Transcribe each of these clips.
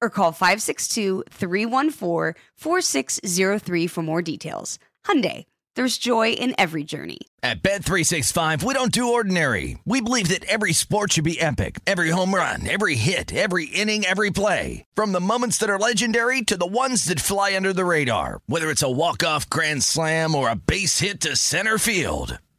or call 562-314-4603 for more details. Hyundai, there's joy in every journey. At Bet365, we don't do ordinary. We believe that every sport should be epic. Every home run, every hit, every inning, every play. From the moments that are legendary to the ones that fly under the radar. Whether it's a walk-off grand slam or a base hit to center field.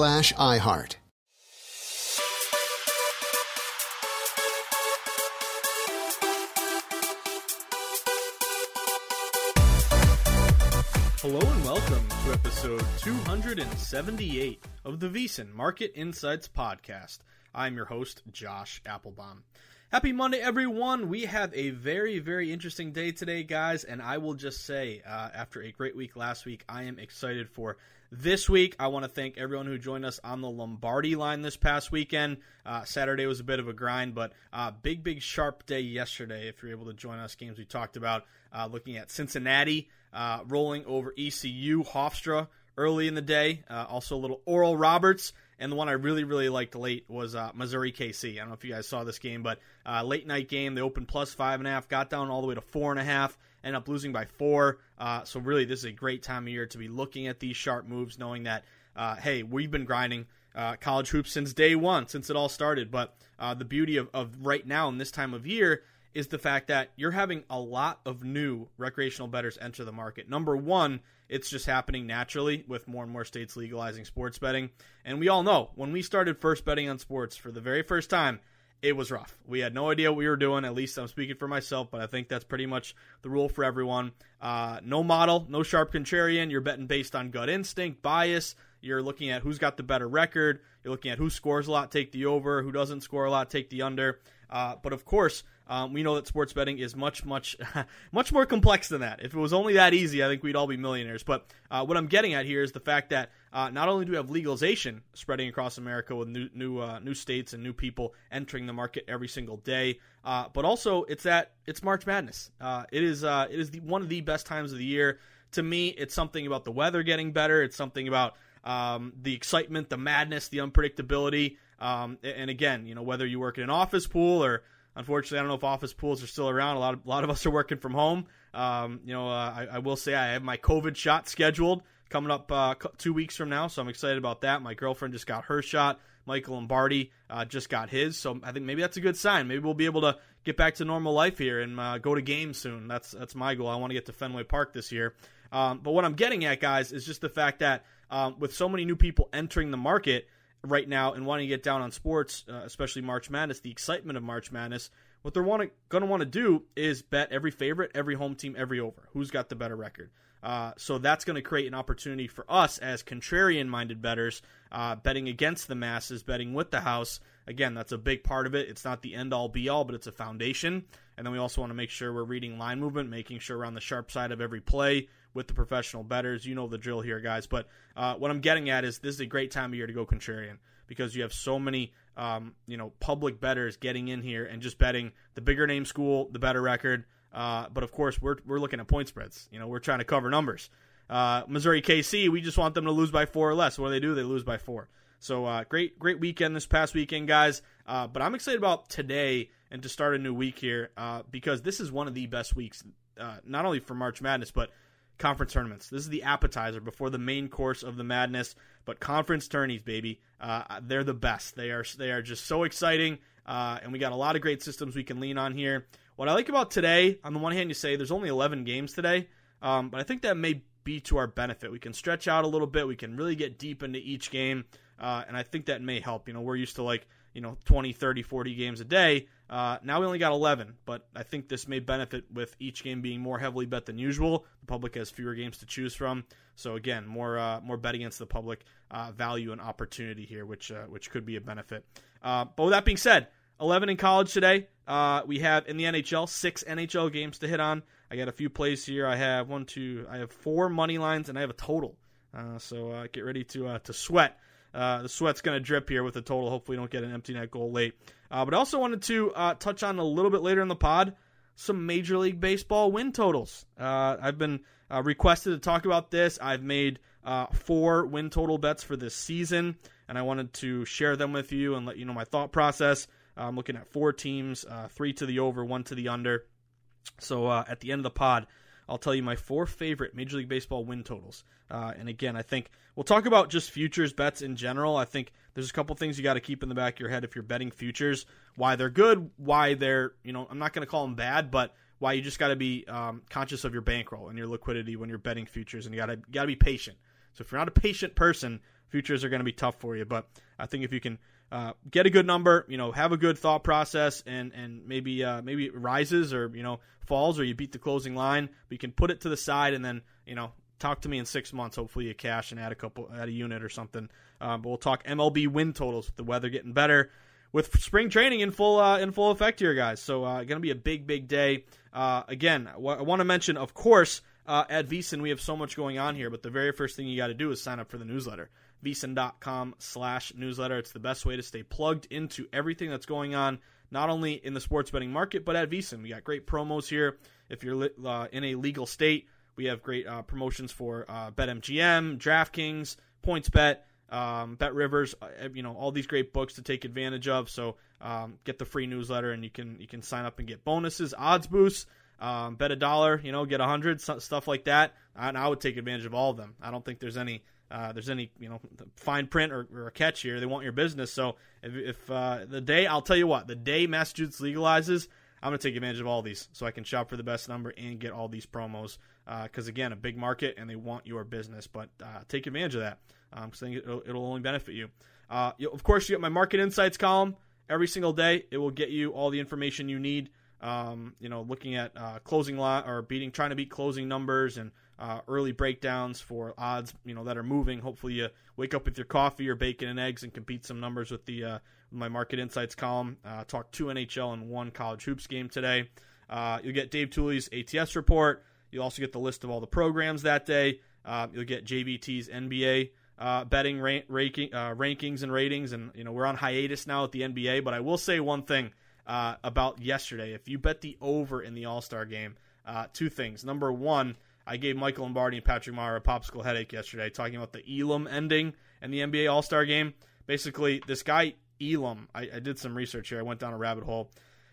iHeart. Hello and welcome to episode 278 of the VSiN Market Insights Podcast. I'm your host, Josh Applebaum. Happy Monday, everyone. We have a very, very interesting day today, guys, and I will just say, uh, after a great week last week, I am excited for this week. I want to thank everyone who joined us on the Lombardi line this past weekend. Uh, Saturday was a bit of a grind, but uh, big, big, sharp day yesterday. If you're able to join us, games we talked about, uh, looking at Cincinnati uh, rolling over ECU, Hofstra early in the day, uh, also a little Oral Roberts. And the one I really, really liked late was uh, Missouri KC. I don't know if you guys saw this game, but uh, late night game. They opened plus five and a half, got down all the way to four and a half, ended up losing by four. Uh, so really, this is a great time of year to be looking at these sharp moves, knowing that uh, hey, we've been grinding uh, college hoops since day one, since it all started. But uh, the beauty of, of right now in this time of year is the fact that you're having a lot of new recreational bettors enter the market. Number one, it's just happening naturally with more and more states legalizing sports betting. And we all know when we started first betting on sports for the very first time, it was rough. We had no idea what we were doing. At least I'm speaking for myself, but I think that's pretty much the rule for everyone. Uh, no model, no sharp contrarian. You're betting based on gut instinct, bias. You're looking at who's got the better record. You're looking at who scores a lot, take the over. Who doesn't score a lot, take the under. Uh, but of course, um, we know that sports betting is much, much, much more complex than that. If it was only that easy, I think we'd all be millionaires. But uh, what I'm getting at here is the fact that uh, not only do we have legalization spreading across America with new, new, uh, new states and new people entering the market every single day, uh, but also it's that it's March Madness. Uh, it is, it is the, one of the best times of the year. To me, it's something about the weather getting better. It's something about um, the excitement, the madness, the unpredictability. Um, and again, you know, whether you work in an office pool or Unfortunately, I don't know if office pools are still around. A lot of a lot of us are working from home. Um, you know, uh, I, I, will say I have my COVID shot scheduled coming up uh, two weeks from now, so I'm excited about that. My girlfriend just got her shot. Michael Lombardi uh, just got his, so I think maybe that's a good sign. Maybe we'll be able to get back to normal life here and uh, go to games soon. That's that's my goal. I want to get to Fenway Park this year. Um, but what I'm getting at, guys, is just the fact that um, with so many new people entering the market right now and wanting to get down on sports, uh, especially March Madness, the excitement of March Madness, what they're going to want to do is bet every favorite, every home team, every over. Who's got the better record? Uh, so that's going to create an opportunity for us as contrarian minded bettors, uh, betting against the masses, betting with the house. Again, that's a big part of it. It's not the end all be all, but it's a foundation. And then we also want to make sure we're reading line movement, making sure we're on the sharp side of every play with the professional betters. You know the drill here, guys. But uh, what I'm getting at is this is a great time of year to go contrarian because you have so many um, you know public betters getting in here and just betting the bigger name school, the better record. Uh, but of course, we're we're looking at point spreads. You know, we're trying to cover numbers. Uh, Missouri KC, we just want them to lose by four or less. What do they do? They lose by four. So uh, great, great weekend this past weekend, guys. Uh, but I'm excited about today and to start a new week here uh, because this is one of the best weeks, uh, not only for March Madness but conference tournaments. This is the appetizer before the main course of the madness. But conference tourneys, baby, uh, they're the best. They are they are just so exciting, uh, and we got a lot of great systems we can lean on here. What I like about today, on the one hand, you say there's only 11 games today, um, but I think that may be to our benefit. We can stretch out a little bit. We can really get deep into each game, uh, and I think that may help. You know, we're used to like you know 20, 30, 40 games a day. Uh, now we only got 11, but I think this may benefit with each game being more heavily bet than usual. The public has fewer games to choose from, so again, more uh, more bet against the public uh, value and opportunity here, which uh, which could be a benefit. Uh, but with that being said, 11 in college today. Uh, we have in the NHL six NHL games to hit on. I got a few plays here. I have one, two, I have four money lines, and I have a total. so get ready to to sweat. The sweat's going to drip here with the total. Hopefully, don't get an empty net goal late. Uh, but I also wanted to uh, touch on a little bit later in the pod some Major League Baseball win totals. Uh, I've been uh, requested to talk about this. I've made uh, four win total bets for this season, and I wanted to share them with you and let you know my thought process. I'm looking at four teams, uh, three to the over, one to the under. So at the end of the pod, I'll tell you my four favorite Major League Baseball win totals. Uh, and again, I think we'll talk about just futures bets in general. I think there's a couple things you got to keep in the back of your head if you're betting futures, why they're good, why they're, you know, I'm not going to call them bad, but why you just got to be um, conscious of your bankroll and your liquidity when you're betting futures, and you got to got to be patient. So if you're not a patient person, futures are going to be tough for you. But I think if you can uh, get a good number, you know, have a good thought process, and and maybe uh, maybe it rises or you know falls or you beat the closing line, but you can put it to the side and then you know talk to me in six months. Hopefully you cash and add a couple, add a unit or something. Um, but we'll talk MLB win totals with the weather getting better, with spring training in full uh, in full effect here, guys. So uh, going to be a big, big day. Uh, again, I want to mention, of course, uh, at VSiN we have so much going on here, but the very first thing you got to do is sign up for the newsletter. VSiN.com slash newsletter. It's the best way to stay plugged into everything that's going on, not only in the sports betting market, but at VSiN. We got great promos here. If you're uh, in a legal state, we have great uh, promotions for uh, BetMGM, DraftKings, PointsBet, um, Bet Rivers. Uh, you know all these great books to take advantage of. So um, get the free newsletter, and you can you can sign up and get bonuses, odds boosts. Um, bet a dollar, you know, get a hundred, stuff like that. And I would take advantage of all of them. I don't think there's any uh, there's any you know fine print or, or, a catch here. They want your business. So if, if uh, the day I'll tell you what, the day Massachusetts legalizes, I'm going to take advantage of all these so I can shop for the best number and get all these promos. Because uh, again, a big market and they want your business, but uh, take advantage of that because um, it'll, it'll, only benefit you. Uh, you. Of course, you get my market insights column every single day. It will get you all the information you need. Um, you know, looking at uh, closing lot or beating, trying to beat closing numbers and uh, early breakdowns for odds, you know, that are moving. Hopefully, you wake up with your coffee or bacon and eggs and compete some numbers with the uh, my market insights column. Uh, talk two NHL and one college hoops game today. Uh, you'll get Dave Tuley's ATS report. You'll also get the list of all the programs that day. Uh, you'll get JVT's NBA uh, betting ranking, rankings and ratings, and you know we're on hiatus now at the NBA. But I will say one thing about yesterday: if you bet the over in the All Star game, two things. Number one I gave Michael Lombardi and Patrick Meagher a popsicle headache yesterday talking about the Elam ending and the NBA All Star game. Basically, this guy, Elam, I, I did some research here. I went down a rabbit hole.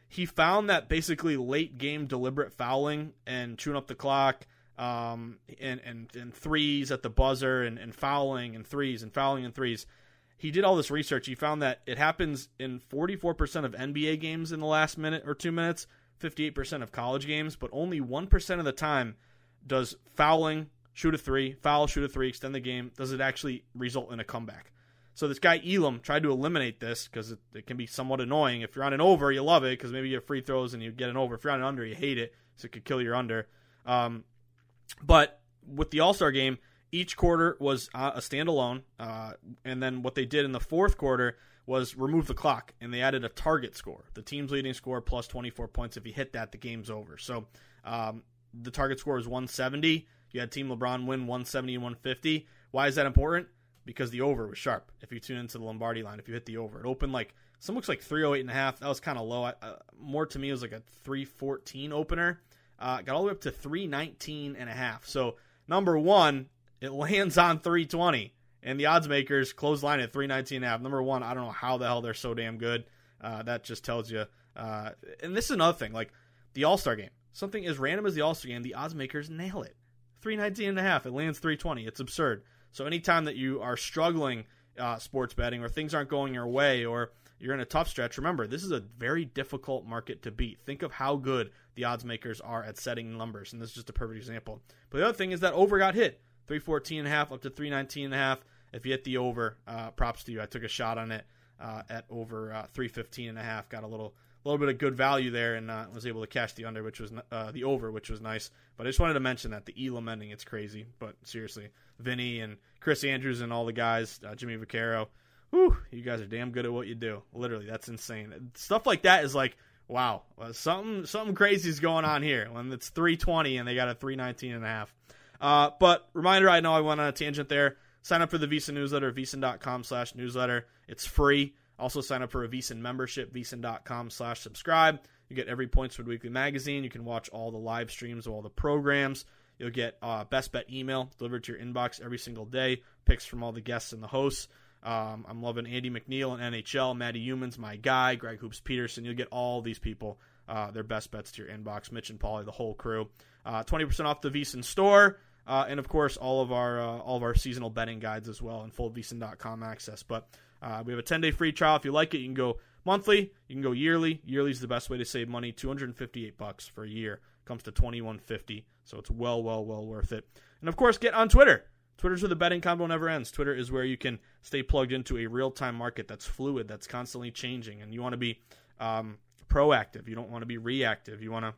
He found that basically late game deliberate fouling and chewing up the clock um, and, and, and threes at the buzzer and, and fouling and threes and fouling and threes. He did all this research. He found that it happens in 44% of NBA games in the last minute or two minutes, 58% of college games, but only 1% of the time does fouling, shoot a three, foul, shoot a three, extend the game, does it actually result in a comeback? So this guy Elam tried to eliminate this because it, it, can be somewhat annoying. If you're on an over, you love it because maybe you have free throws and you get an over. If you're on an under, you hate it, so it could kill your under. Um, but with the All Star game, each quarter was uh, a standalone, uh, and then what they did in the fourth quarter was remove the clock and they added a target score. The team's leading score plus 24 points. If you hit that, the game's over. So um, the target score is 170. You had Team LeBron win 170 and 150. Why is that important? Because the over was sharp. If you tune into the Lombardi line, if you hit the over, it opened like some looks like 308 and a half. That was kind of low. Uh, more to me, it was like a 314 opener. Uh, got all the way up to 319 and a half. So number one, it lands on 320 and the odds makers close line at 319 and a half. Number one, I don't know how the hell they're so damn good. Uh, that just tells you. Uh, and this is another thing, like the All Star game. Something as random as the All Star game, the odds makers nail it. 319 and a half. It lands 320. It's absurd. So anytime that you are struggling uh, sports betting or things aren't going your way or you're in a tough stretch, remember this is a very difficult market to beat. Think of how good the odds makers are at setting numbers, and this is just a perfect example. But the other thing is that over got hit. 314 and a half up to 319 and a half. If you hit the over, uh, props to you. I took a shot on it uh, at over uh, 315 and a half. Got a little little bit of good value there, and uh, was able to cash the under, which was uh, the over, which was nice. But I just wanted to mention that the Elam ending, it's crazy. But seriously, Vinny and Chris Andrews and all the guys, uh, Jimmy Vaccaro, whew, you guys are damn good at what you do. Literally, that's insane. Stuff like that is like, wow, something something crazy is going on here when it's 320 and they got a 319 and a half. Uh, but reminder, I know I went on a tangent there. Sign up for the VSiN newsletter, VSiN.com slash newsletter. It's free. Also sign up for a VSiN membership, VSiN.com slash subscribe. You get every Points Spread Weekly magazine. You can watch all the live streams of all the programs. You'll get uh, best bet email delivered to your inbox every single day. Picks from all the guests and the hosts. Um, I'm loving Andy MacNeil and NHL. Matty Youmans, my guy. Greg Hoops Peterson. You'll get all these people uh, their best bets to your inbox. Mitch and Paulie, the whole crew. Uh, 20% off the VSiN store. Uh, and of course, all of our uh, all of our seasonal betting guides as well, and fullvsin.com access. But uh, we have a 10 day free trial. If you like it, you can go monthly, you can go yearly. Yearly is the best way to save money. 258 bucks for a year comes to 2150, so it's well, well, well worth it. And of course, get on Twitter. Twitter's where the betting combo never ends. Twitter is where you can stay plugged into a real time market that's fluid, that's constantly changing, and you want to be um, proactive. You don't want to be reactive. You want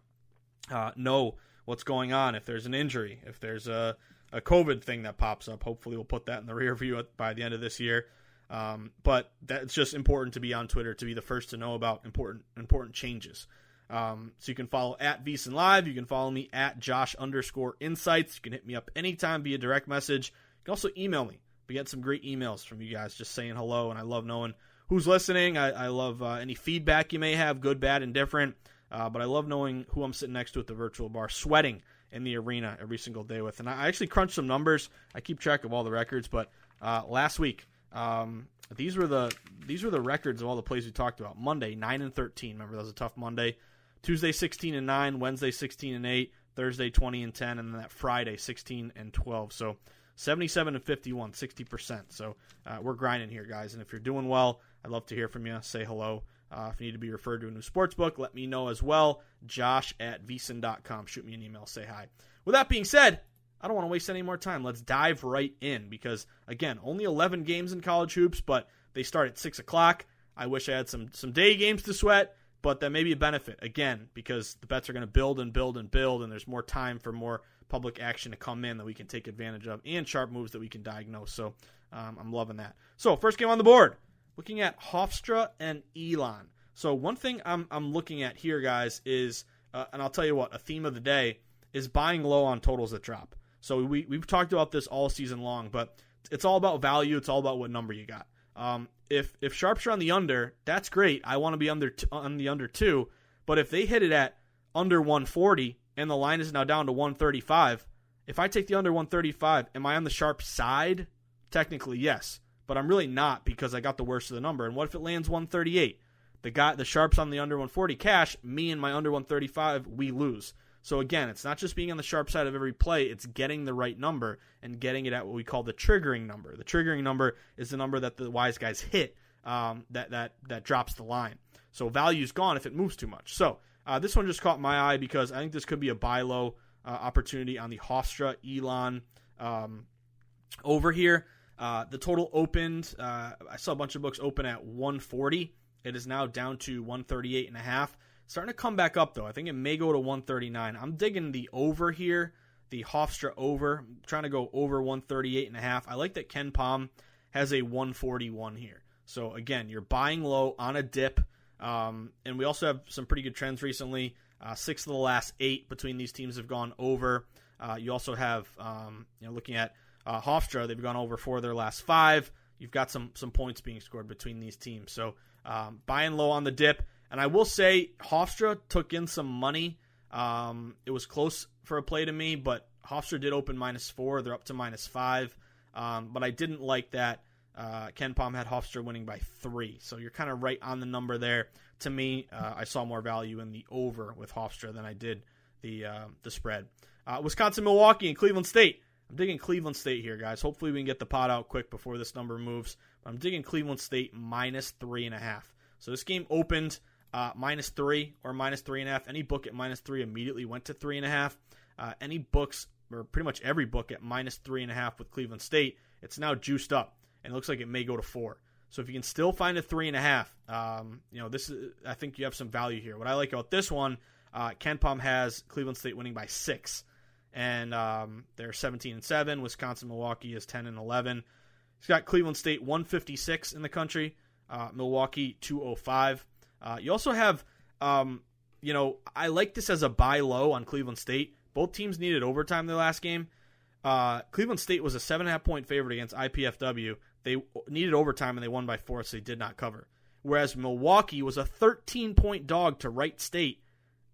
to uh, know what's going on, if there's an injury, if there's a, a COVID thing that pops up. Hopefully, we'll put that in the rear view by the end of this year. Um, but that's just important to be on Twitter to be the first to know about important important changes. Um, so you can follow at VSiN Live. You can follow me at Josh underscore Insights. You can hit me up anytime via direct message. You can also email me. We get some great emails from you guys just saying hello, and I love knowing who's listening. I, I love uh, any feedback you may have, good, bad, and different. Uh, but I love knowing who I'm sitting next to at the virtual bar, sweating in the arena every single day with. And I actually crunched some numbers. I keep track of all the records, but uh, last week um, these were the these were the records of all the plays we talked about. Monday nine and thirteen. Remember that was a tough Monday. Tuesday sixteen and nine. Wednesday sixteen and eight. Thursday twenty and ten, and then that Friday sixteen and twelve. So. 77 and 51, 60%. So uh, we're grinding here, guys. And if you're doing well, I'd love to hear from you. Say hello. Uh, if you need to be referred to a new sports book, let me know as well. Josh at vsin.com. Shoot me an email. Say hi. With that being said, I don't want to waste any more time. Let's dive right in because, again, only 11 games in college hoops, but they start at 6 o'clock. I wish I had some, some day games to sweat, but that may be a benefit, again, because the bets are going to build and build and build, and there's more time for more public action to come in that we can take advantage of and sharp moves that we can diagnose. So um, I'm loving that. So, first game on the board looking at Hofstra and Elon. So one thing I'm I'm looking at here, guys, is uh, and I'll tell you what a theme of the day is buying low on totals that drop. So we we've talked about this all season long, but it's all about value. It's all about what number you got. Um, if if sharps are on the under, that's great. I want to be under t- on the under two. But if they hit it at under 140 and the line is now down to 135, if I take the under 135, am I on the sharp side? Technically, yes but I'm really not because I got the worst of the number. And what if it lands 138? The guy, the sharps on the under 140 cash, me and my under 135, we lose. So again, it's not just being on the sharp side of every play, it's getting the right number and getting it at what we call the triggering number. The triggering number is the number that the wise guys hit um, that that that drops the line. So value's gone if it moves too much. So uh, this one just caught my eye because I think this could be a buy low uh, opportunity on the Hofstra Elon um, over here. Uh, the total opened. Uh, I saw a bunch of books open at 140. It is now down to 138 and a half. Starting to come back up though. I think it may go to 139. I'm digging the over here. the Hofstra over. I'm trying to go over 138 and a half. I like that KenPom has a 141 here. So again, you're buying low on a dip, um, and we also have some pretty good trends recently. Uh, six of the last eight between these teams have gone over. Uh, you also have, um, you know, looking at uh, Hofstra, they've gone over four of their last five. You've got some some points being scored between these teams. So um, buying low on the dip. And I will say, Hofstra took in some money. Um, it was close for a play to me, but Hofstra did open minus four. They're up to minus five. Um, but I didn't like that. Uh, KenPom had Hofstra winning by three. So you're kind of right on the number there. To me, uh, I saw more value in the over with Hofstra than I did the uh, the spread. Uh, Wisconsin, Milwaukee, and Cleveland State. I'm digging Cleveland State here, guys. Hopefully, we can get the pot out quick before this number moves. I'm digging Cleveland State minus three and a half. So this game opened uh, minus three or minus three and a half. Any book at minus three immediately went to three and a half. Uh, any books, or pretty much every book at minus three and a half with Cleveland State, it's now juiced up, and it looks like it may go to four. So if you can still find a three and a half, um, you know this is. I think you have some value here. What I like about this one, uh, KenPom has Cleveland State winning by six, and um, they're 17 and seven. Wisconsin Milwaukee is 10 and 11. He's got Cleveland State 156 in the country, uh, Milwaukee 205. Uh, you also have, um, you know, I like this as a buy low on Cleveland State. Both teams needed overtime their last game. Uh, Cleveland State was a seven and a half point favorite against IPFW. They needed overtime and they won by four, so they did not cover. Whereas Milwaukee was a 13 point dog to Wright State.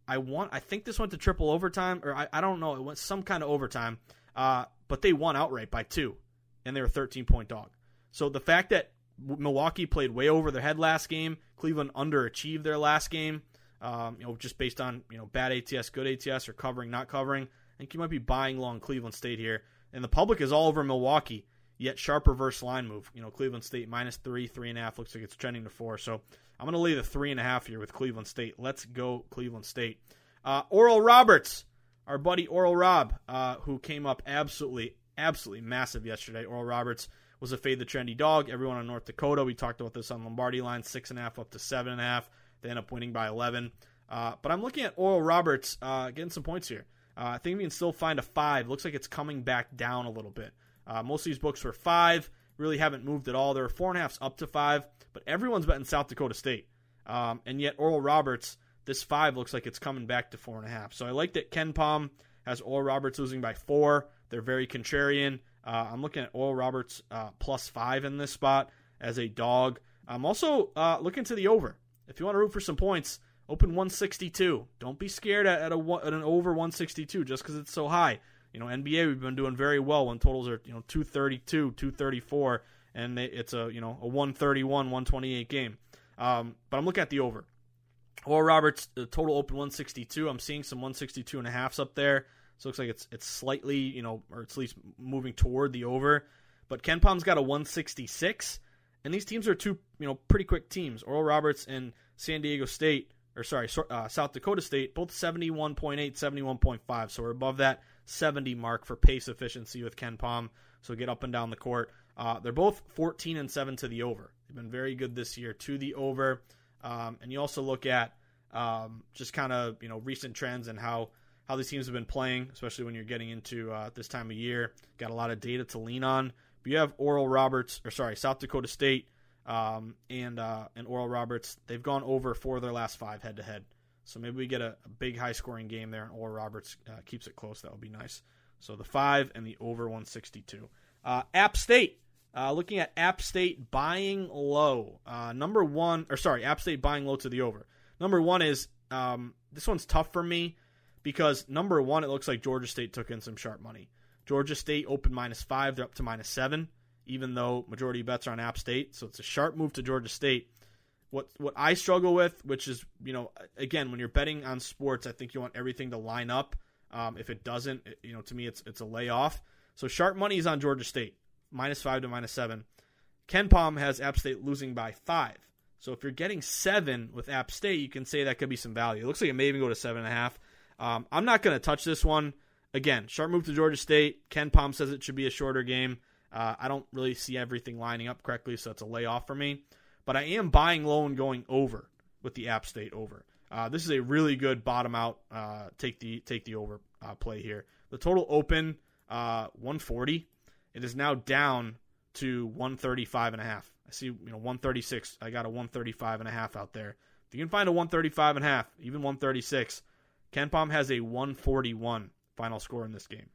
I want, I think this went to triple overtime, or I, I don't know, it went some kind of overtime. Uh, but they won outright by two, and they were a 13 point dog. So the fact that Milwaukee played way over their head last game. Cleveland underachieved their last game. Um, you know, just based on you know bad ATS, good ATS, or covering, not covering. I think you might be buying long Cleveland State here, and the public is all over Milwaukee. Yet sharp reverse line move. You know, Cleveland State minus three, three and a half looks like it's trending to four. So I'm going to lay the three and a half here with Cleveland State. Let's go Cleveland State. Uh, Oral Roberts, our buddy Oral Rob, uh, who came up absolutely, absolutely massive yesterday. Oral Roberts was a fade the trendy dog. Everyone on North Dakota, we talked about this on Lombardi line, six and a half up to seven and a half. They end up winning by 11. Uh, but I'm looking at Oral Roberts uh, getting some points here. Uh, I think we can still find a five. Looks like it's coming back down a little bit. Uh, most of these books were five, really haven't moved at all. There are four and a halfs up to five, but everyone's betting South Dakota State. Um, and yet, Oral Roberts, this five looks like it's coming back to four and a half. So I like that KenPom has Oral Roberts losing by four. They're very contrarian. Uh, I'm looking at Oral Roberts uh, plus five in this spot as a dog. I'm also uh, looking to the over. If you want to root for some points, open 162. Don't be scared at, at, a, at an over 162 just because it's so high. You know, NBA we've been doing very well when totals are you know 232, 234, and they, it's a you know a 131, 128 game. Um, but I'm looking at the over. Oral Roberts the total open 162. I'm seeing some 162 and a halfs up there. So it looks like it's it's slightly, you know, or at least moving toward the over. But KenPom's got a 166, and these teams are two, you know, pretty quick teams. Oral Roberts and San Diego State, or sorry, uh, South Dakota State, both 71.8, 71.5. So we're above that 70 mark for pace efficiency with KenPom. So get up and down the court. Uh, they're both 14 and 7 to the over. They've been very good this year to the over. Um, and you also look at um, just kind of you know recent trends and how how these teams have been playing, especially when you're getting into uh, this time of year. Got a lot of data to lean on. But you have Oral Roberts, or sorry, South Dakota State um, and uh, and Oral Roberts. They've gone over four of their last five head to head. So maybe we get a, a big high scoring game there, and Oral Roberts uh, keeps it close. That would be nice. So the five and the over 162. Uh, App State. Uh, looking at App State buying low. Uh, number one, or sorry, App State buying low to the over. Number one is um, this one's tough for me because number one, it looks like Georgia State took in some sharp money. Georgia State opened minus five, they're up to minus seven, even though majority bets are on App State. So it's a sharp move to Georgia State. What what I struggle with, which is you know again when you're betting on sports, I think you want everything to line up. Um, if it doesn't, it, you know to me it's it's a layoff. So sharp money is on Georgia State minus five to minus seven. KenPom has App State losing by five. So if you're getting seven with App State, you can say that could be some value. It looks like it may even go to seven and a half. Um, I'm not going to touch this one. Again, sharp move to Georgia State. KenPom says it should be a shorter game. Uh, I don't really see everything lining up correctly, so it's a layoff for me. But I am buying low and going over with the App State over. Uh, this is a really good bottom out. Uh, take the take the over uh, play here. The total open uh, 140. It is now down to 135 and a half. I see, you know, 136. I got a 135 and a half out there. If you can find a 135 and a half, even 136, KenPom has a 141 final score in this game.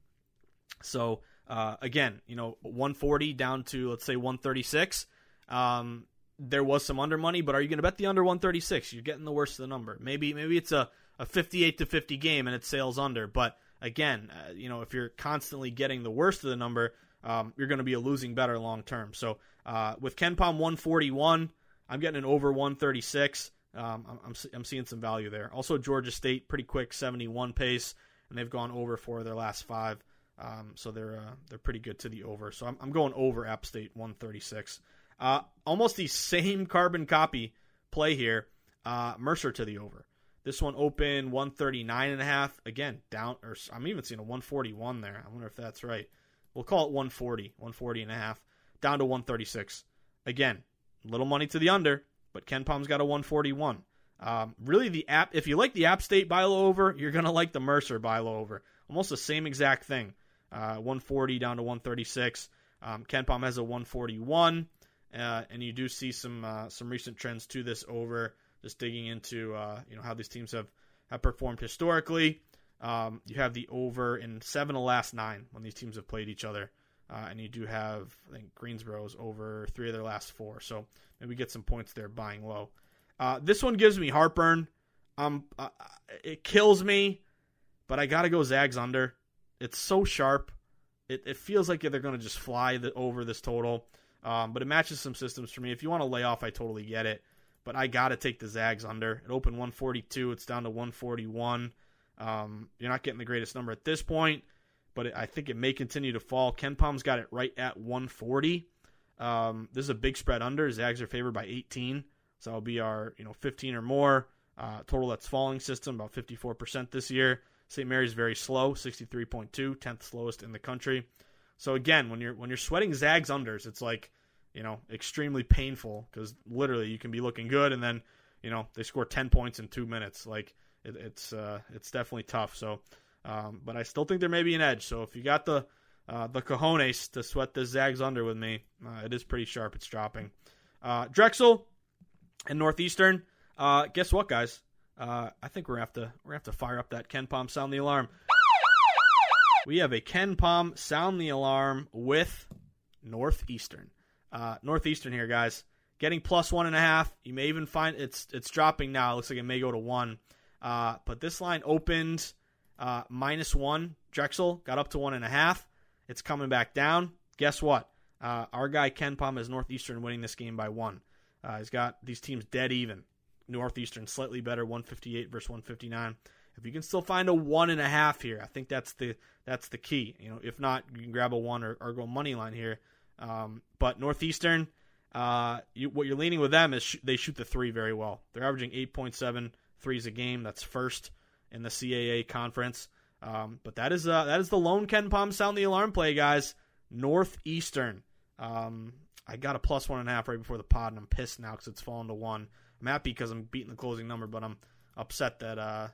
So uh, again, you know, 140 down to let's say 136. Um, there was some under money, but are you going to bet the under 136? You're getting the worst of the number. Maybe maybe it's a, a 58 to 50 game and it sails under. But again, uh, you know, if you're constantly getting the worst of the number, um, you're going to be a losing better long term. So uh, with KenPom 141, I'm getting an over 136. Um, I'm, I'm seeing some value there. Also, Georgia State, pretty quick 71 pace, and they've gone over for their last five. Um, so they're uh, they're pretty good to the over. So I'm, I'm going over App State 136. Uh, almost the same carbon copy play here. Uh, Mercer to the over. This one open 139 and a half. Again, down or I'm even seeing a 141 there. I wonder if that's right. We'll call it 140, 140 and a half, down to 136. Again, little money to the under, but KenPom's got a 141. Um, really, the app. If you like the App State buy low over, you're gonna like the Mercer buy low over. Almost the same exact thing. Uh, 140 down to 136. Um, KenPom has a 141, uh, and you do see some uh, some recent trends to this over. Just digging into uh, you know how these teams have have performed historically. Um, you have the over in seven of the last nine when these teams have played each other. Uh, and you do have, I think, Greensboro's over three of their last four. So maybe get some points there buying low. Uh, this one gives me heartburn. Um, uh, it kills me, but I got to go Zags under. It's so sharp. It, it feels like they're going to just fly the, over this total. Um, but it matches some systems for me. If you want to lay off, I totally get it. But I got to take the Zags under. It opened 142. It's down to 141. Um, you're not getting the greatest number at this point, but it, I think it may continue to fall. KenPom's got it right at 140. Um, this is a big spread under. Zags are favored by 18, so it'll be our you know 15 or more uh, total that's falling system, about 54% this year. St. Mary's very slow, 63.2, 10th slowest in the country. So again, when you're when you're sweating Zags unders, it's like you know extremely painful because literally you can be looking good and then you know they score 10 points in two minutes. Like it, it's uh, it's definitely tough. So, um, but I still think there may be an edge. So if you got the uh, the cojones to sweat the Zags under with me, uh, it is pretty sharp. It's dropping. Uh, Drexel and Northeastern. Uh, guess what, guys? Uh, I think we're gonna have to we're gonna have to fire up that KenPom sound the alarm. We have a KenPom sound the alarm with Northeastern. Northeastern here, guys getting plus one and a half. You may even find it's it's dropping now. It looks like it may go to one. Uh, but this line opened uh, minus one. Drexel got up to one and a half. It's coming back down. Guess what? Uh, our guy KenPom is Northeastern winning this game by one. Uh, he's got these teams dead even. Northeastern slightly better, 158 versus 159. If you can still find a one and a half here, I think that's the that's the key. You know, if not, you can grab a one or, or go money line here. Um, but Northeastern, uh, you, what you're leaning with them is sh- they shoot the three very well. They're averaging 8.7 threes a game. That's first in the CAA conference. Um, but that is uh, that is the lone KenPom sound the alarm play, guys. Northeastern. Um, I got a plus one and a half right before the pod, and I'm pissed now because it's fallen to one. I'm happy because I'm beating the closing number, but I'm upset that uh,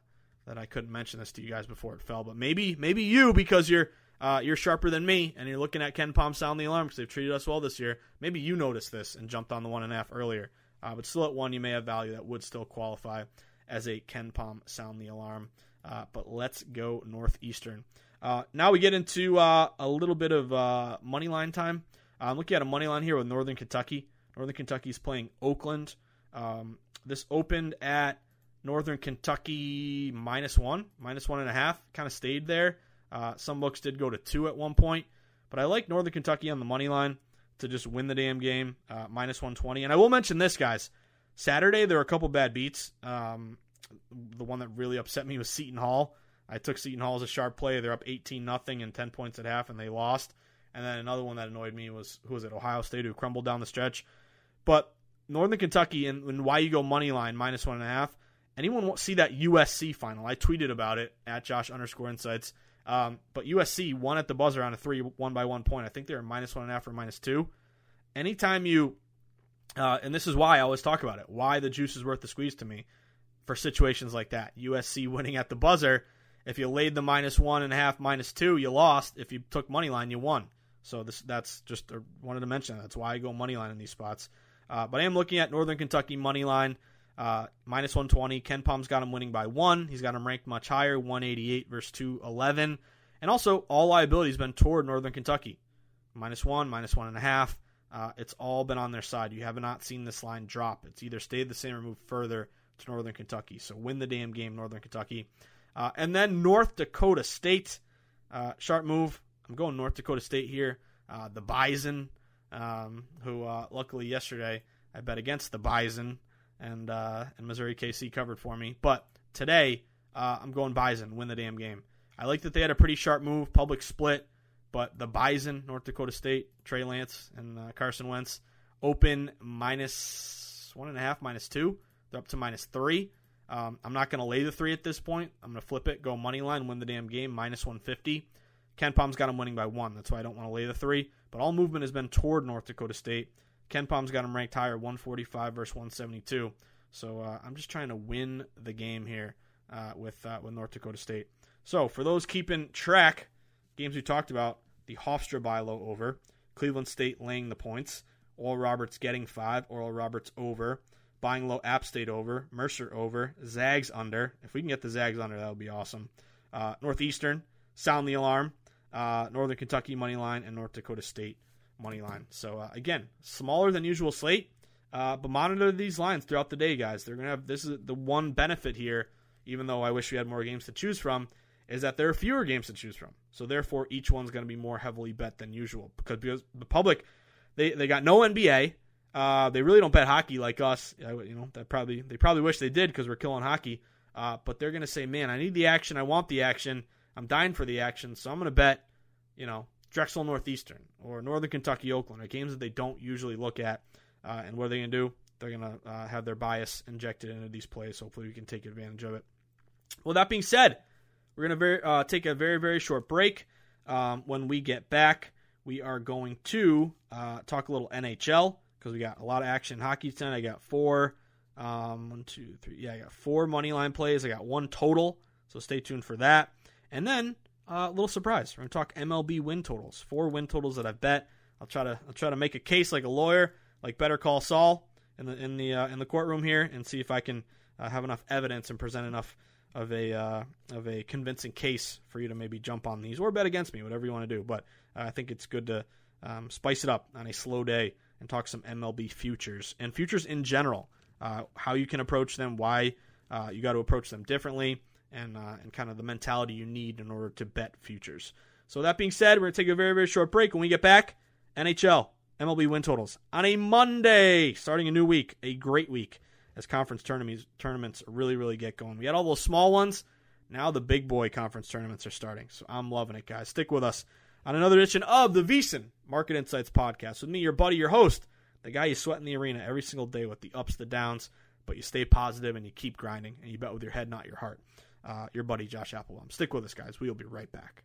that I couldn't mention this to you guys before it fell. But maybe maybe you because you're uh, you're sharper than me and you're looking at KenPom sound the alarm because they've treated us well this year. Maybe you noticed this and jumped on the one and a half earlier. Uh, but still at one, you may have value that would still qualify as a KenPom sound the alarm. Uh, but let's go Northeastern. Uh, now we get into uh, a little bit of uh, money line time. I'm looking at a money line here with Northern Kentucky. Northern Kentucky is playing Oakland. Um, this opened at Northern Kentucky minus one, minus one and a half. Kind of stayed there. Uh, some books did go to two at one point, but I like Northern Kentucky on the money line to just win the damn game, uh, minus 120. And I will mention this, guys. Saturday there were a couple bad beats. Um, the one that really upset me was Seton Hall. I took Seton Hall as a sharp play. They're up 18 nothing and 10 points at half, and they lost. And then another one that annoyed me was who was it? Ohio State who crumbled down the stretch. But Northern Kentucky and, and why you go money line minus one and a half. Anyone see that USC final? I tweeted about it at Josh underscore Insights. Um, but USC won at the buzzer on a three one by one point. I think they were minus one and a half or minus two. Anytime you uh, and this is why I always talk about it. Why the juice is worth the squeeze to me for situations like that. USC winning at the buzzer. If you laid the minus one and a half, minus two, you lost. If you took money line, you won. So this that's just I wanted to mention. That's why I go money line in these spots. Uh, but I am looking at Northern Kentucky money line uh, minus 120. KenPom's got him winning by one. He's got him ranked much higher, 188 versus 211. And also, all liability has been toward Northern Kentucky. Minus one, minus one and a half. Uh, it's all been on their side. You have not seen this line drop. It's either stayed the same or moved further to Northern Kentucky. So win the damn game, Northern Kentucky. Uh, and then North Dakota State. Uh, sharp move. I'm going North Dakota State here. Uh, the Bison, um, who uh, luckily yesterday I bet against the Bison, and uh, and Missouri KC covered for me. But today I'm going Bison, win the damn game. I like that they had a pretty sharp move, public split, but the Bison, North Dakota State, Trey Lance and uh, Carson Wentz open minus one and a half, minus two. They're up to minus three. Um, I'm not going to lay the three at this point. I'm going to flip it, go money line, win the damn game, minus 150. KenPom's got him winning by one. That's why I don't want to lay the three. But all movement has been toward North Dakota State. KenPom's got him ranked higher, 145 versus 172. So uh, I'm just trying to win the game here uh, with uh, with North Dakota State. So for those keeping track, games we talked about, the Hofstra buy low over, Cleveland State laying the points, Oral Roberts getting five, Oral Roberts over, buying low App State over, Mercer over, Zags under. If we can get the Zags under, that would be awesome. Uh, Northeastern, sound the alarm. Uh, Northern Kentucky money line and North Dakota State money line. So uh, again, smaller than usual slate, uh, but monitor these lines throughout the day, guys. They're gonna have this is the one benefit here. Even though I wish we had more games to choose from, is that there are fewer games to choose from. So therefore, each one's going to be more heavily bet than usual because because the public they they got no NBA. Uh, they really don't bet hockey like us. You know that probably they probably wish they did because we're killing hockey. Uh, but they're going to say, man, I need the action. I want the action. I'm dying for the action. So I'm going to bet, you know, Drexel Northeastern or Northern Kentucky Oakland are games that they don't usually look at. Uh, and what are they going to do? They're going to uh, have their bias injected into these plays. Hopefully, we can take advantage of it. Well, that being said, we're going to uh, take a very, very short break. Um, when we get back, we are going to uh, talk a little NHL because we got a lot of action hockey tonight. I got four, um, one, two, three. Yeah, I got four money line plays. I got one total, so stay tuned for that. And then uh, a uh, little surprise. We're gonna talk MLB win totals. Four win totals that I've bet. I'll try to I'll try to make a case like a lawyer, like Better Call Saul in the in the uh, in the courtroom here, and see if I can uh, have enough evidence and present enough of a uh, of a convincing case for you to maybe jump on these or bet against me, whatever you want to do. But uh, I think it's good to um, spice it up on a slow day and talk some MLB futures and futures in general. Uh, how you can approach them, why you got to approach them differently and uh, and kind of the mentality you need in order to bet futures. So that being said, we're gonna take a very very short break. When we get back, NHL MLB win totals on a Monday, starting a new week, a great week as conference tournaments tournaments really really get going. We had all those small ones. Now the big boy conference tournaments are starting. So I'm loving it, guys. Stick with us on another edition of the VSiN Market Insights podcast with me, your buddy, your host, the guy you sweat in the arena every single day with the ups, the downs, but you stay positive and you keep grinding and you bet with your head, not your heart uh, your buddy Josh Applebaum. Stick with us, guys. We'll be right back.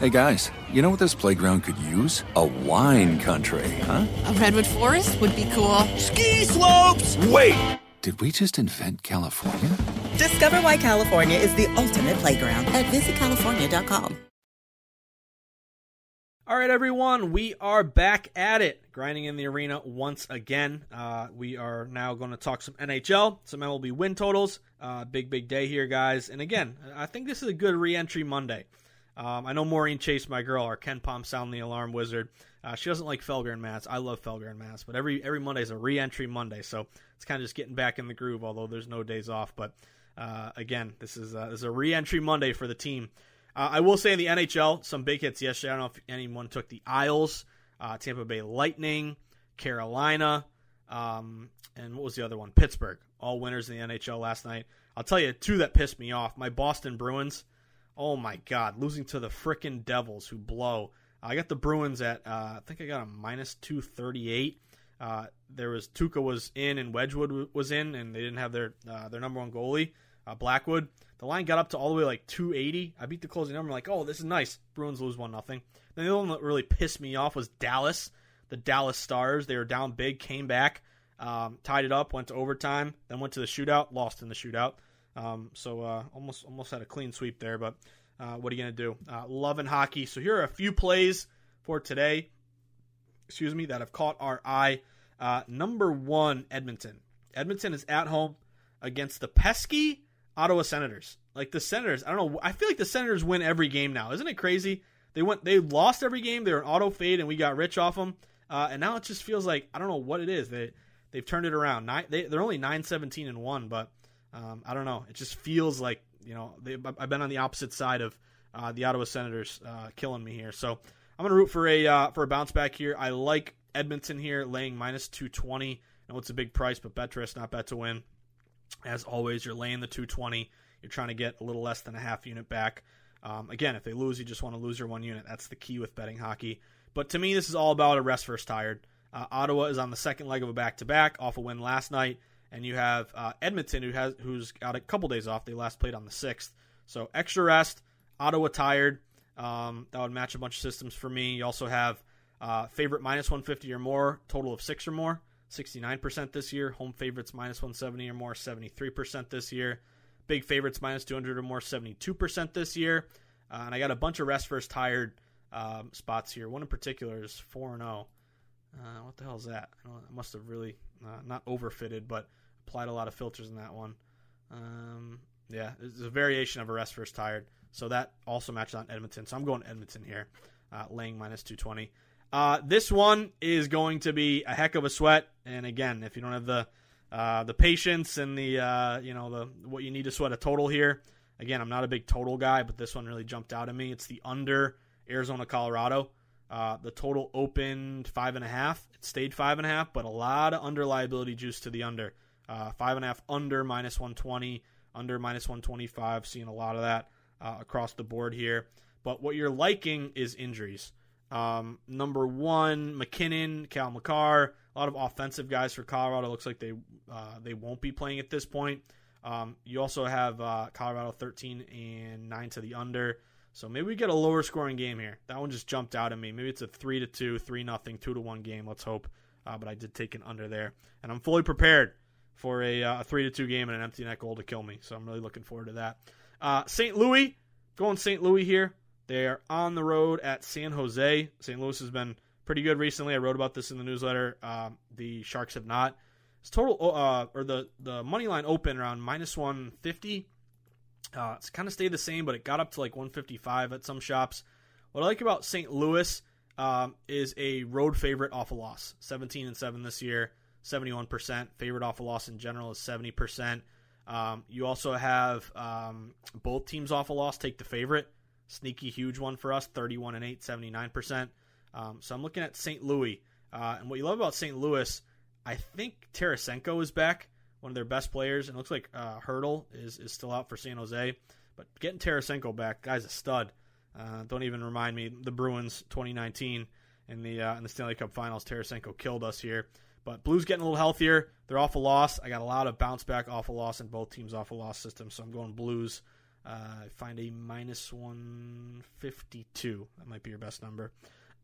Hey guys, you know what this playground could use? A wine country, huh? A redwood forest would be cool. Ski slopes! Wait! Did we just invent California? Discover why California is the ultimate playground at visitcalifornia.com. All right, everyone, we are back at it, grinding in the arena once again. Uh, we are now going to talk some NHL, some MLB win totals. Uh, big, big day here, guys. And again, I think this is a good re entry Monday. Um, I know Maureen Chase, my girl, our KenPom sound the alarm wizard. Uh, she doesn't like Felger and Mazz. I love Felger and Mazz, but every every Monday is a re-entry Monday, so it's kind of just getting back in the groove. Although there's no days off, but uh, again, this is uh, this is a re-entry Monday for the team. Uh, I will say in the NHL, some big hits yesterday. I don't know if anyone took the Isles, uh, Tampa Bay Lightning, Carolina, um, and what was the other one? Pittsburgh. All winners in the NHL last night. I'll tell you two that pissed me off. My Boston Bruins. Oh my God, losing to the frickin' Devils who blow. I got the Bruins at uh, I think I got a minus two thirty eight. Uh, there was Tuukka was in and Wedgewood was in, and they didn't have their uh, their number one goalie uh, Blackwood. The line got up to all the way like 280. I beat the closing number. I'm like, oh, this is nice. Bruins lose one nothing. Then the only one that really pissed me off was Dallas. The Dallas Stars. They were down big, came back, um, tied it up, went to overtime, then went to the shootout, lost in the shootout. Um, so uh, almost almost had a clean sweep there, but uh, what are you to do? Uh, loving hockey. So here are a few plays for today, excuse me, that have caught our eye. Uh, number one, Edmonton. Edmonton is at home against the pesky Ottawa Senators. Like the Senators, I don't know. I feel like the Senators win every game now. Isn't it crazy? They went, they lost every game. They were an auto fade, and we got rich off them. Uh, and now it just feels like I don't know what it is. They they've turned it around. Nine, they, they're only nine seventeen and one, but um, I don't know. It just feels like you know, they, I've been on the opposite side of uh, the Ottawa Senators uh, killing me here. So I'm to root for a uh, for a bounce back here. I like Edmonton here, laying minus 220. I know it's a big price, but Betris not bet to win. As always, you're laying the 220. You're trying to get a little less than a half unit back. Um, again, if they lose, you just want to lose your one unit. That's the key with betting hockey. But to me, this is all about a rest first tired. Uh, Ottawa is on the second leg of a back to back off a win last night and you have uh, Edmonton who has who's got a couple days off. They last played on the sixth, so extra rest. Ottawa tired. Um, that would match a bunch of systems for me. You also have uh, favorite minus 150 or more, total of six or more, 69% this year. Home favorites minus 170 or more, 73% this year. Big favorites minus 200 or more, 72% this year. Uh, and I got a bunch of rest first tired um, spots here. One in particular is 4 and 0. Uh, what the hell is that? I, must have really uh, not overfitted, but applied a lot of filters in that one. Um, yeah, it's a variation of a rest first tired. So that also matches on Edmonton. So I'm going Edmonton here, uh, laying minus 220. Uh, this one is going to be a heck of a sweat. And again, if you don't have the uh, the patience and the uh, you know the what you need to sweat a total here. Again, I'm not a big total guy, but this one really jumped out at me. It's the under Arizona Colorado. Uh, the total opened five and a half. It stayed five and a half, but a lot of under liability juice to the under. Uh, five and a half under minus 120, under minus 125. Seeing a lot of that uh, across the board here. But what you're liking is injuries. Um, number one, MacKinnon, Cale Makar, a lot of offensive guys for Colorado. Looks like they uh, they won't be playing at this point. Um, you also have uh, Colorado 13 and nine to the under. So maybe we get a lower scoring game here. That one just jumped out at me. Maybe it's a three to two, three nothing, two to one game. Let's hope. Uh, but I did take an under there, and I'm fully prepared for a, uh, three to two game and an empty net goal to kill me. So I'm really looking forward to that. Uh, St. Louis, going St. Louis here. They are on the road at San Jose. St. Louis has been pretty good recently. I wrote about this in the newsletter. Um, the Sharks have not. It's total uh, or the the money line open around minus one fifty. Uh, it's kind of stayed the same, but it got up to like 155 at some shops. What I like about St. Louis um, is a road favorite off a loss. 17 and 7 this year, 71%. Favorite off a loss in general is 70%. Um, you also have um, both teams off a loss take the favorite. sneaky huge one for us, 31 and 8, 79%. Um, so I'm looking at St. Louis. Uh, and what you love about St. Louis, I think Tarasenko is back, one of their best players. And it looks like uh, Hertl is, is still out for San Jose. But getting Tarasenko back, guy's a stud. Uh, don't even remind me the Bruins 2019 in the uh, in the Stanley Cup Finals. Tarasenko killed us here. But Blues getting a little healthier. They're off a loss. I got a lot of bounce back off a loss in both teams off a loss system, so I'm going Blues. Uh, find a minus 152. That might be your best number.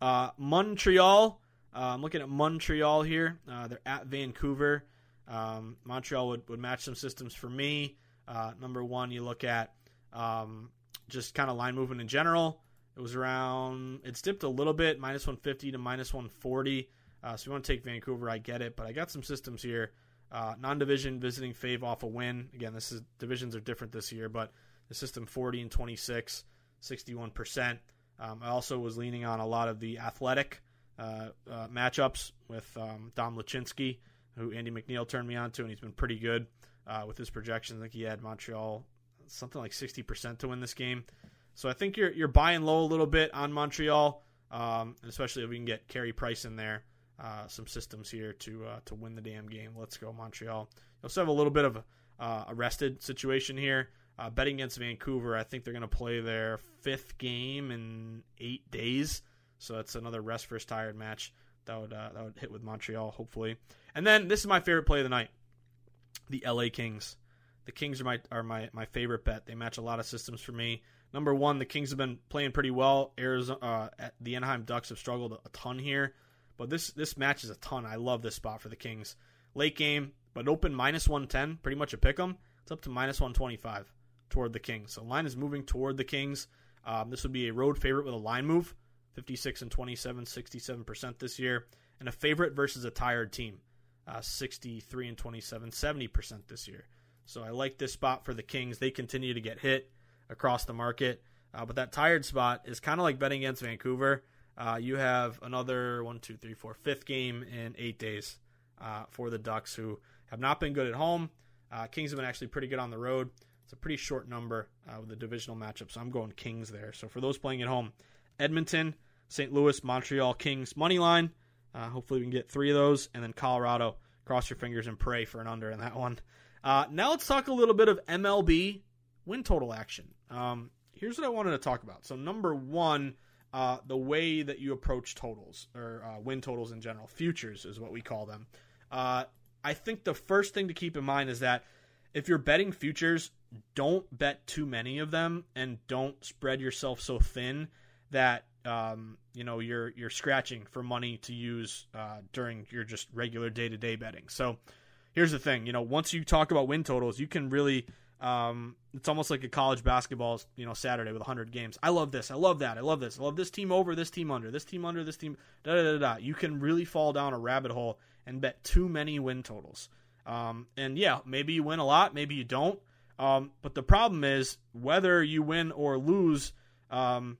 Uh, Montreal. Uh, I'm looking at Montreal here. Uh, they're at Vancouver. Um, Montreal would, would match some systems for me. Uh, number one, you look at um, just kind of line movement in general. It was around, it's dipped a little bit, minus 150 to minus 140. Uh, so we want to take Vancouver. I get it, but I got some systems here. Uh, non-division visiting Fave off a win. Again, this is divisions are different this year, but the system 40 and 26, 61 percent. Um, I also was leaning on a lot of the athletic uh, uh, matchups with um, Dom Luszczyszyn, who Andy MacNeil turned me on to, and he's been pretty good uh, with his projections. I think he had Montreal something like 60 percent to win this game. So I think you're you're buying low a little bit on Montreal, um, especially if we can get Carey Price in there uh, some systems here to uh, to win the damn game. Let's go Montreal. You also have a little bit of a, uh, rested situation here. Uh, betting against Vancouver, I think they're going to play their fifth game in eight days, so that's another rest versus tired match that would uh, that would hit with Montreal hopefully. And then this is my favorite play of the night: the LA Kings. The Kings are my are my, my favorite bet. They match a lot of systems for me. Number one, the Kings have been playing pretty well. Arizona, uh, the Anaheim Ducks have struggled a ton here. But this this matches a ton. I love this spot for the Kings. Late game, but open minus 110, pretty much a pick 'em. It's up to minus 125 toward the Kings. So line is moving toward the Kings. Um, this would be a road favorite with a line move, 56 and 27, 67% this year, and a favorite versus a tired team, uh, 63 and 27, 70% this year. So I like this spot for the Kings. They continue to get hit across the market, uh, but that tired spot is kind of like betting against Vancouver. Uh, you have another one, two, three, four, fifth game in eight days uh, for the Ducks, who have not been good at home. Uh, Kings have been actually pretty good on the road. It's a pretty short number uh, with the divisional matchup, so I'm going Kings there. So for those playing at home, Edmonton, St. Louis, Montreal, Kings money line. Uh, hopefully we can get three of those, and then Colorado. Cross your fingers and pray for an under in that one. Uh, now let's talk a little bit of MLB win total action. Um, here's what I wanted to talk about. So number one uh, the way that you approach totals or uh, win totals in general. Futures is what we call them. Uh, I think the first thing to keep in mind is that if you're betting futures, don't bet too many of them and don't spread yourself so thin that um, you know you're you're scratching for money to use uh, during your just regular day to day betting. So here's the thing, you know, once you talk about win totals, you can really um, it's almost like a college basketball, you know, Saturday with 100 games. I love this. I love that. I love this. I love this team over, this team under, this team under, this team. Da da da da. You can really fall down a rabbit hole and bet too many win totals. Um, and yeah, maybe you win a lot, maybe you don't. Um, but the problem is whether you win or lose, um,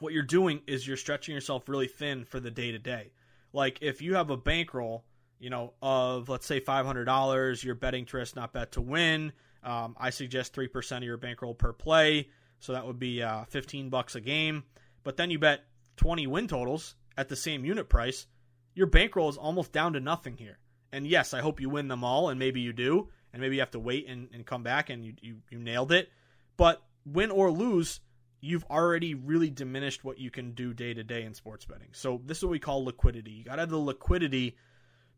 what you're doing is you're stretching yourself really thin for the day to day. Like if you have a bankroll, you know, of let's say $500, you're betting to risk, not bet to win um, I suggest 3% of your bankroll per play. So that would be uh, 15 bucks a game. But then you bet 20 win totals at the same unit price. Your bankroll is almost down to nothing here. And yes, I hope you win them all, and maybe you do. And maybe you have to wait and, and come back and you, you, you nailed it. But win or lose, you've already really diminished what you can do day to day in sports betting. So this is what we call liquidity. You got to have the liquidity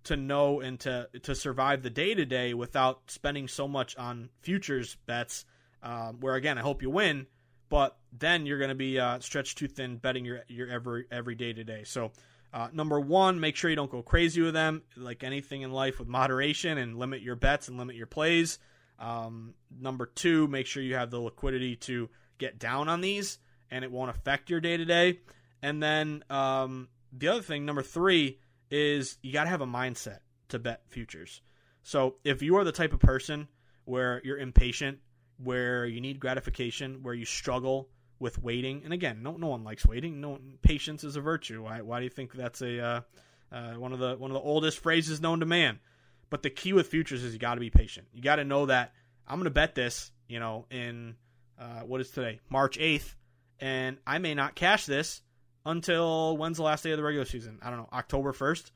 to know and to to survive the day to day without spending so much on futures bets. Um, where again, I hope you win, but then you're going to be uh, stretched too thin betting your your every every day to day. So. Uh, number one, make sure you don't go crazy with them. Like anything in life, with moderation and limit your bets and limit your plays. Um, number two, make sure you have the liquidity to get down on these and it won't affect your day to day. And then um, the other thing, number three, is you got to have a mindset to bet futures. So if you are the type of person where you're impatient, where you need gratification, where you struggle with waiting, and again, no no one likes waiting. No patience is a virtue. Why why do you think that's a uh, uh, one of the one of the oldest phrases known to man? But the key with futures is you got to be patient. You got to know that I'm going to bet this, you know, in uh, what is today, March 8th, and I may not cash this until when's the last day of the regular season? I don't know, October 1st.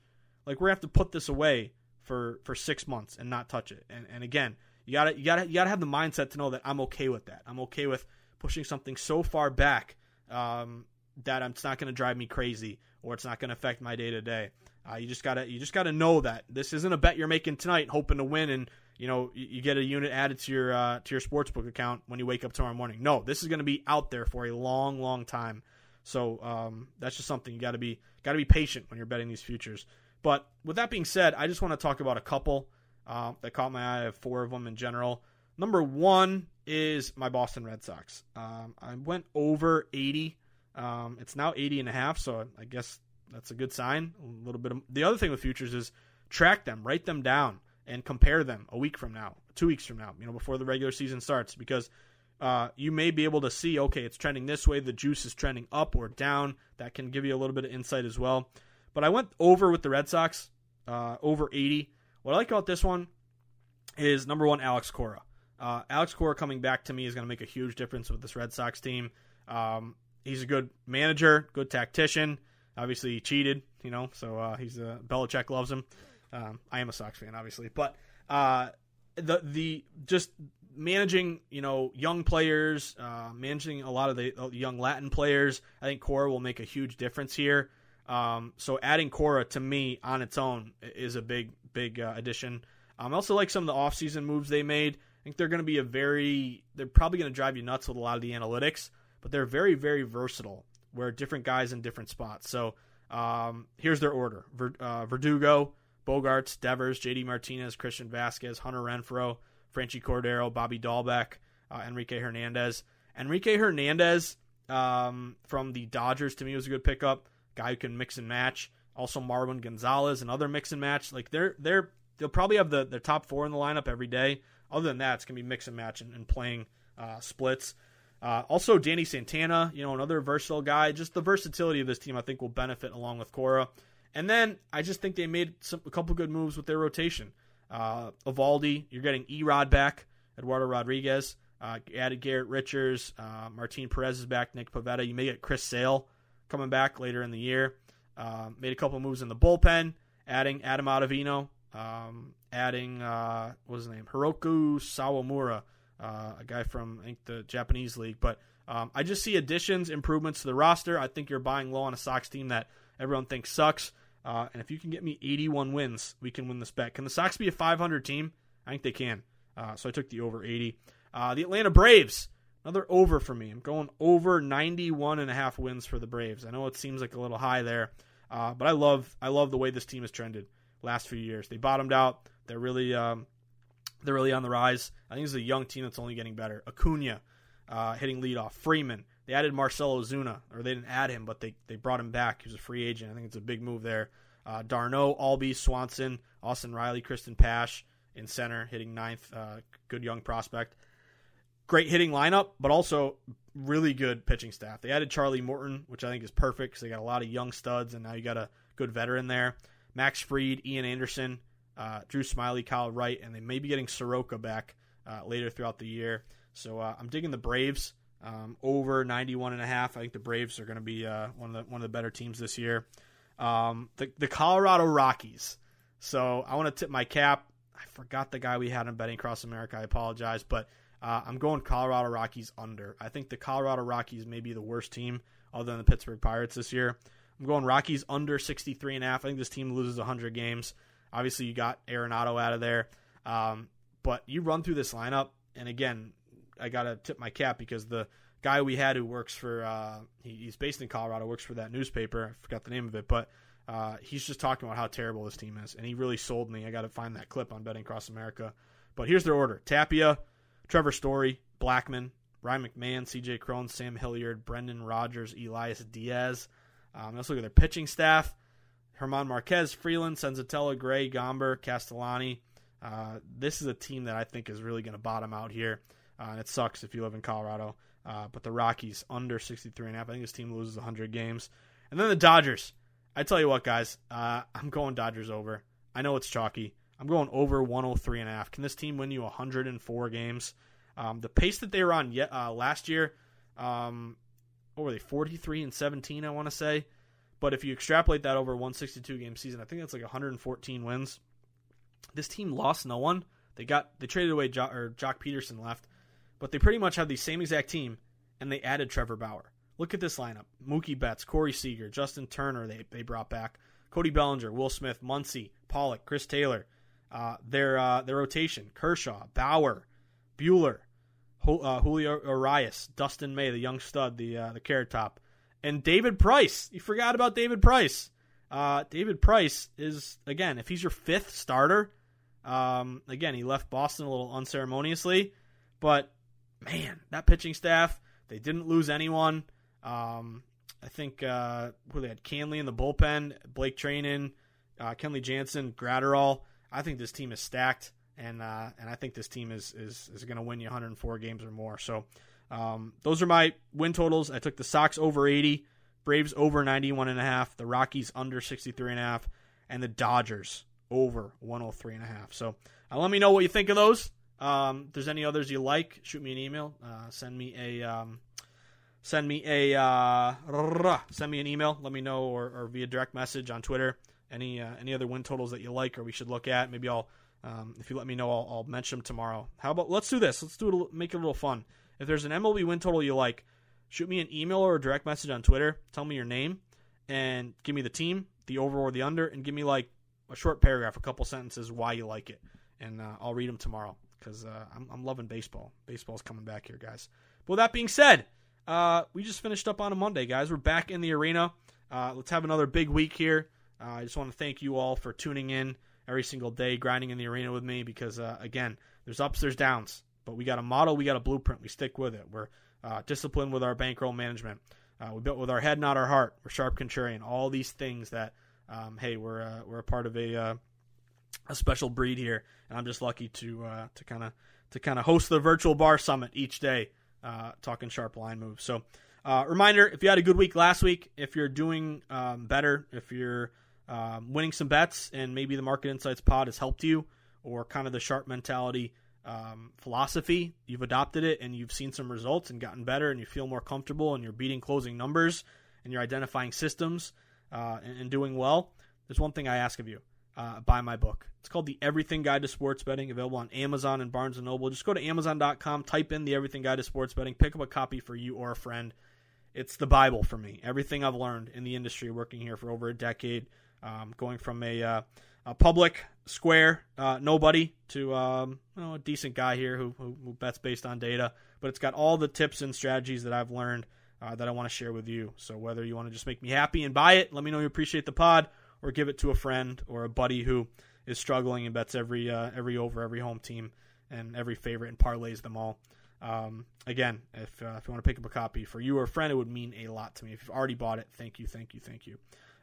Like we're to have to put this away for for 6 months and not touch it. And and again, you got to you got to you got to have the mindset to know that I'm okay with that. I'm okay with pushing something so far back um, that it's not to drive me crazy or it's not to affect my day to day. You just gotta you just gotta know that this isn't a bet you're making tonight, hoping to win, and you know you, you get a unit added to your uh, to your sportsbook account when you wake up tomorrow morning. No, this is going to be out there for a long, long time. So um, that's just something you got to be got to be patient when you're betting these futures. But with that being said, I just want to talk about a couple uh, that caught my eye. I have four of them in general. Number one is my Boston Red Sox. Um, I went over 80. Um, it's now 80 and a half, so I guess that's a good sign. A little bit. Of, the other thing with futures is track them, write them down, and compare them a week from now, two weeks from now. You know, before the regular season starts, because uh, you may be able to see, okay, it's trending this way. The juice is trending up or down. That can give you a little bit of insight as well. But I went over with the Red Sox, uh, over 80. What I like about this one is number one, Alex Cora. Uh, Alex Cora coming back to me is going to make a huge difference with this Red Sox team. Um, he's a good manager, good tactician. Obviously, he cheated, you know, so uh, he's a Belichick loves him. Um, I am a Sox fan, obviously, but uh, the the just managing, you know, young players, uh, managing a lot of the young Latin players. I think Cora will make a huge difference here. Um, so adding Cora to me on its own is a big big uh, addition. Um, I also like some of the offseason moves they made. I think they're going to be a very they're probably going to drive you nuts with a lot of the analytics, but they're very very versatile where different guys in different spots. So um, here's their order: Ver, uh, Verdugo, Bogaerts, Devers, J.D. Martinez, Christian Vázquez, Hunter Renfroe, Franchy Cordero, Bobby Dalbec, uh, Enrique Hernandez. Enrique Hernandez um, from the Dodgers to me was a good pickup. Guy who can mix and match. Also Marwin Gonzalez, another mix and match. Like they're they're they'll probably have the their top four in the lineup every day. Other than that, it's gonna be mix and match and, and playing uh, splits. Uh, also, Danny Santana, you know, another versatile guy. Just the versatility of this team, I think, will benefit along with Cora. And then I just think they made some, a couple good moves with their rotation. Uh, Eovaldi, you're getting Erod back, Eduardo Rodriguez. Uh, added Garrett Richards, uh, Martin Perez is back, Nick Pivetta. You may get Chris Sale coming back later in the year. Uh, made a couple moves in the bullpen, adding Adam Ottavino, um, adding uh, what was his name, Hiroki Sawamura uh, a guy from I think the Japanese league. But um, I just see additions, improvements to the roster. I think you're buying low on a Sox team that everyone thinks sucks. Uh, and if you can get me 81 wins, we can win this bet. Can the Sox be a 500 team? I think they can. Uh, so I took the over 80. Uh, the Atlanta Braves, another over for me. I'm going over 91 and a half wins for the Braves. I know it seems like a little high there, uh, but I love I love the way this team has trended last few years. They bottomed out. They're really um, they're really on the rise. I think this is a young team that's only getting better. Acuna uh, hitting leadoff. Freeman. They added Marcell Ozuna, or they didn't add him, but they, they brought him back. He was a free agent. I think it's a big move there. Uh, d'Arnaud, Albies, Swanson, Austin Riley, Cristian Pache in center, hitting ninth. Uh, good young prospect. Great hitting lineup, but also really good pitching staff. They added Charlie Morton, which I think is perfect because they got a lot of young studs, and now you got a good veteran there. Max Fried, Ian Anderson, uh, Drew Smyly, Kyle Wright, and they may be getting Soroka back uh, later throughout the year. So uh, I'm digging the Braves um, over 91 and a half. I think the Braves are going to be uh, one of the one of the better teams this year. Um, the the Colorado Rockies. So I want to tip my cap. I forgot the guy we had on betting across America. I apologize, but uh, I'm going Colorado Rockies under. I think the Colorado Rockies may be the worst team other than the Pittsburgh Pirates this year. I'm going Rockies under 63 and a half. I think this team loses 100 games. Obviously, you got Arenado out of there. Um, but you run through this lineup, and again, I got to tip my cap because the guy we had who works for, uh, he, he's based in Colorado, works for that newspaper. I forgot the name of it, but uh, he's just talking about how terrible this team is, and he really sold me. I got to find that clip on Betting Across America. But here's their order Tapia, Trevor Story, Blackmon, Ryan McMahon, CJ Cron, Sam Hilliard, Brendan Rodgers, Elias Diaz. Um, let's look at their pitching staff. German Marquez, Freeland, Senzatela, Gray, Gomber, Castellani. Uh, this is a team that I think is really going to bottom out here. Uh, and it sucks if you live in Colorado. Uh, but the Rockies under 63 and a half. I think this team loses 100 games. And then the Dodgers. I tell you what, guys, uh, I'm going Dodgers over. I know it's chalky. I'm going over 103 and a half. Can this team win you 104 games? Um, the pace that they were on yet, uh, last year um, what were they 43 and 17 I want to say but if you extrapolate that over a 162 game season I think that's like 114 wins. This team lost no one. They got they traded away jo- or Joc Pederson left but they pretty much had the same exact team and they added Trevor Bauer. Look at this lineup. Mookie Betts Corey Seager Justin Turner they, they brought back. Cody Bellinger Will Smith Muncy Pollock Chris Taylor. Uh, their uh, their rotation Kershaw Bauer Buehler uh, Julio Urias, Dustin May, the young stud, the uh, the carrot top, and David Price. You forgot about David Price. Uh, David Price is again, if he's your fifth starter, um, again he left Boston a little unceremoniously, but man, that pitching staff they didn't lose anyone. Um, I think uh, who they had Canley in the bullpen, Blake Treinen, uh, Kenley Jansen, Graterol. I think this team is stacked and uh, and I think this team is is is going to win you 104 games or more. So um, those are my win totals. I took the Sox over 80, Braves over 91 and a half, the Rockies under 63 and the Dodgers over 103 and a half. So uh, let me know what you think of those. Um, if there's any others you like, shoot me an email. Uh, send me a um, send me a uh, send me an email. Let me know or, or via direct message on Twitter. Any uh, any other win totals that you like or we should look at. Maybe I'll um, if you let me know, I'll, I'll, mention them tomorrow. How about let's do this? Let's do it. Make it a little fun. If there's an MLB win total you like, shoot me an email or a direct message on Twitter. Tell me your name and give me the team, the over or the under, and give me like a short paragraph, a couple sentences why you like it, and uh, I'll read them tomorrow because uh, I'm, I'm, loving baseball. Baseball's coming back here, guys. But with that being said, uh, we just finished up on a Monday, guys. We're back in the arena. Uh, let's have another big week here. Uh, I just want to thank you all for tuning in every single day, grinding in the arena with me because, uh, again, there's ups, there's downs. But we got a model, we got a blueprint. We stick with it. We're uh, disciplined with our bankroll management. Uh, we built with our head, not our heart. We're sharp contrarian. All these things that, um, hey, we're uh, we're a part of a uh, a special breed here, and I'm just lucky to uh, to kind of to kind of host the virtual bar summit each day, talking sharp line moves. So. reminder: If you had a good week last week, if you're doing um, better, if you're um, winning some bets, and maybe the Market Insights pod has helped you, or kind of the sharp mentality um, philosophy. You've adopted it, and you've seen some results and gotten better, and you feel more comfortable, and you're beating closing numbers, and you're identifying systems uh, and, and, doing well. There's one thing I ask of you: uh, buy my book. It's called The Everything Guide to Sports Betting, available on Amazon and Barnes and Noble. Just go to Amazon.com, type in The Everything Guide to Sports Betting, pick up a copy for you or a friend. It's the Bible for me. Everything I've learned in the industry, working here for over a decade um, going from a, uh, a public square uh, nobody to um, you a decent guy here who, who, who, bets based on data. But it's got all the tips and strategies that I've learned uh, that I want to share with you. So whether you want to just make me happy and buy it, let me know you appreciate the pod, or give it to a friend or a buddy who is struggling and bets every uh, every over every home team and every favorite and parlays them all. Um, again, if, uh, if you want to pick up a copy for you or a friend, it would mean a lot to me. If you've already bought it, thank you, thank you, thank you.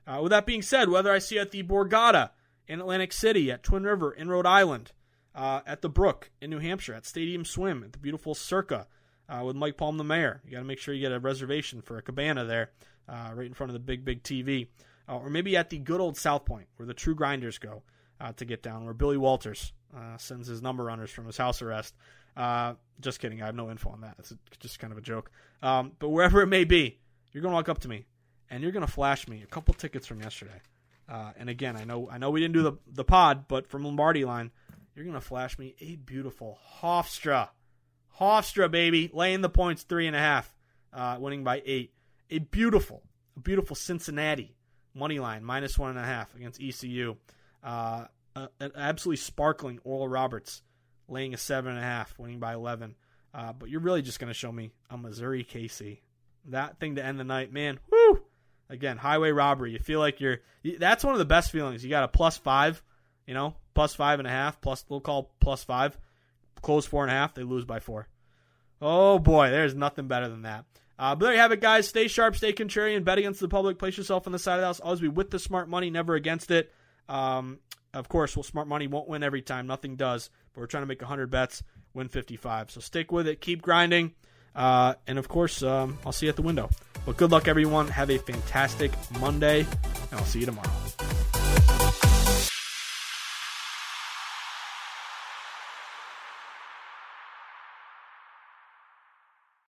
Uh, with that being said, whether I see at the Borgata in Atlantic City, at Twin River in Rhode Island, uh, at the Brook in New Hampshire, at Stadium Swim, at the beautiful Circa uh, with Mike Palm, the mayor. You got to make sure you get a reservation for a cabana there, uh, right in front of the big, big TV. Uh, or maybe at the good old South Point, where the true grinders go uh, to get down, where Billy Walters sends his number runners from his house arrest. just kidding. I have no info on that. It's just kind of a joke. Um, but wherever it may be, you're going to walk up to me and you're going to flash me a couple tickets from yesterday. Uh, and again, I know I know we didn't do the the pod, but from Lombardi line, you're to flash me a beautiful Hofstra, Hofstra baby, laying the points three and a half, uh, winning by eight. A beautiful, a beautiful Cincinnati money line minus one and a half against ECU. Uh, an absolutely sparkling Oral Roberts laying a seven and a half, winning by eleven. Uh, but you're really just to show me a Missouri KC. That thing to end the night, man. Woo! Again, highway robbery. You feel like you're. That's one of the best feelings. You got a plus five, you know, plus five and a half, plus we'll call plus five. Close four and a half. They lose by four. Oh boy, there's nothing better than that. Uh, but there you have it, guys. Stay sharp, stay contrarian, bet against the public, place yourself on the side of the house. Always be with the smart money, never against it. Um, of course, well, smart money won't win every time. Nothing does. But we're trying to make 100 bets, win 55. So stick with it. Keep grinding. Uh, and of course, um, I'll see you at the window. But good luck, everyone. Have a fantastic Monday, and I'll see you tomorrow.